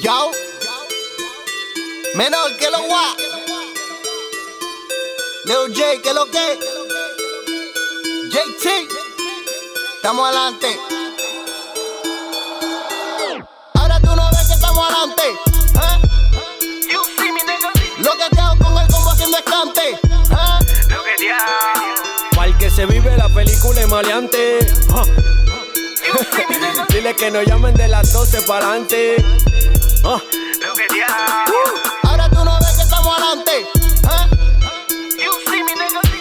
Yo, menor que lo guá. Leo J, que lo que. JT, estamos adelante. Ahora tú no ves que estamos adelante. ¿eh? Lo que te hago con el combo haciendo escante. ¿eh? Para que se vive la película en maleante. Dile que nos llamen de las 12 para adelante. Ah. Ahora tú no ves que estamos adelante. ¿eh?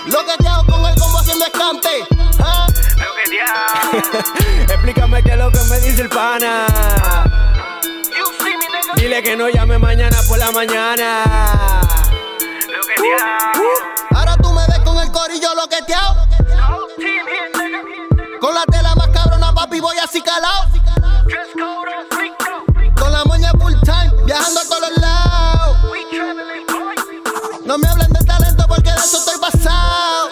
Lo que te hago con el combo haciendo escante. ¿eh? Explícame qué es lo que me dice el pana. Dile que no llame mañana por la mañana. Ahora tú me ves con el corillo lo que te hago. Con la tela más cabrona, papi, voy así calado. Porque de eso estoy pasado.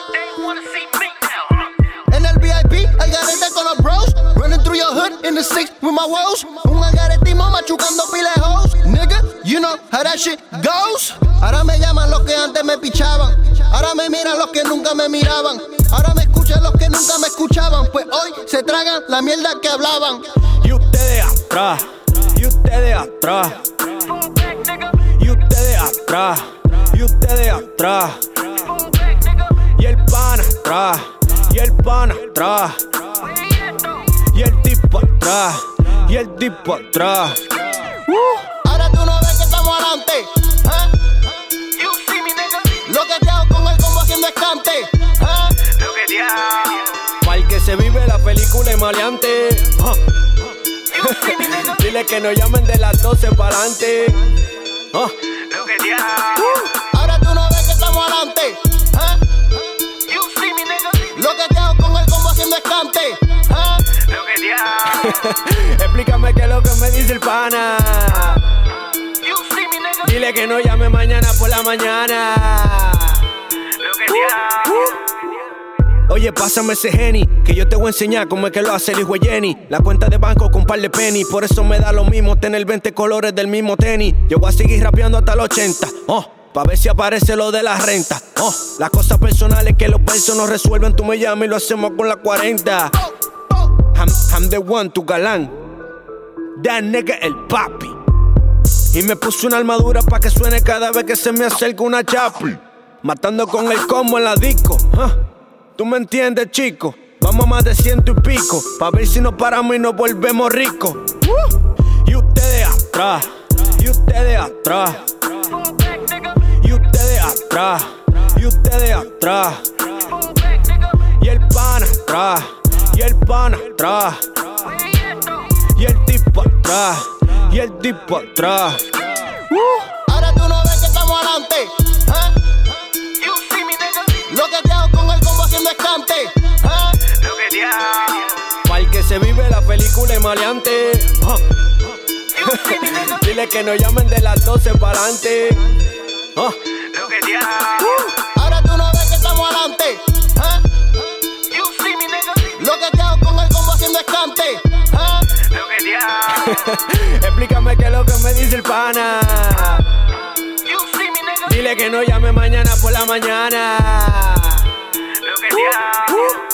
En el VIP, hay garete con los bros. Running through your hood in the six with my woes. Un algaretismo machucando pile hoes. Nigga, you know how that shit goes. Ahora me llaman los que antes me pichaban. Ahora me miran los que nunca me miraban. Ahora me escuchan los que nunca me escuchaban. Pues hoy se tragan la mierda que hablaban. Y ustedes atrás. Y ustedes atrás. Y ustedes atrás. Y ustedes atrás. Y el pan atrás. Y el pan atrás. Y el tipo atrás. Y el tipo atrás. Ahora tú no ves que estamos adelante. ¿eh? Lo que te hago con el combo haciendo escante. ¿eh? Para que se vive la película en maleante. Dile que nos llamen de las 12 para adelante. Ah. Ahora tú Explícame qué es lo que me dice el pana. Dile que no llame mañana por la mañana. Oye, pásame ese Henny, que yo te voy a enseñar cómo es que lo hace el hijo de Jenny. La cuenta de banco con par de penny, por eso me da lo mismo tener 20 colores del mismo tenis. Yo voy a seguir rapeando hasta el 80, oh, pa' ver si aparece lo de la renta. Oh, las cosas personales que los versos no resuelven, tú me llamas y lo hacemos con la 40. I'm, I'm the one, tu galán. That nigga el papi. Y me puse una armadura pa' que suene cada vez que se me acerca una chapi. Matando con el combo en la disco. ¿Tú me entiendes, chico? Vamos a más de ciento y pico. Pa' ver si nos paramos y nos volvemos ricos. Y ustedes atrás. Y ustedes atrás. Y ustedes atrás. Y ustedes atrás. Y el pan atrás. Y el pan atrás. Y el tipo atrás. Y el tipo atrás. Ahora tú no ves que estamos adelante. ¿eh? Lo que te hago con el combo haciendo escante. ¿eh? Para que se vive la película en maleante. Ah. Dile que nos llamen de las 12 para adelante. Ah. Ahora tú no ves que estamos adelante. ¿eh? Lo que te hago con el combo haciendo escante. ¿eh? Explícame qué es lo que me dice el pana. Dile que no llame mañana por la mañana. Lo que te hago.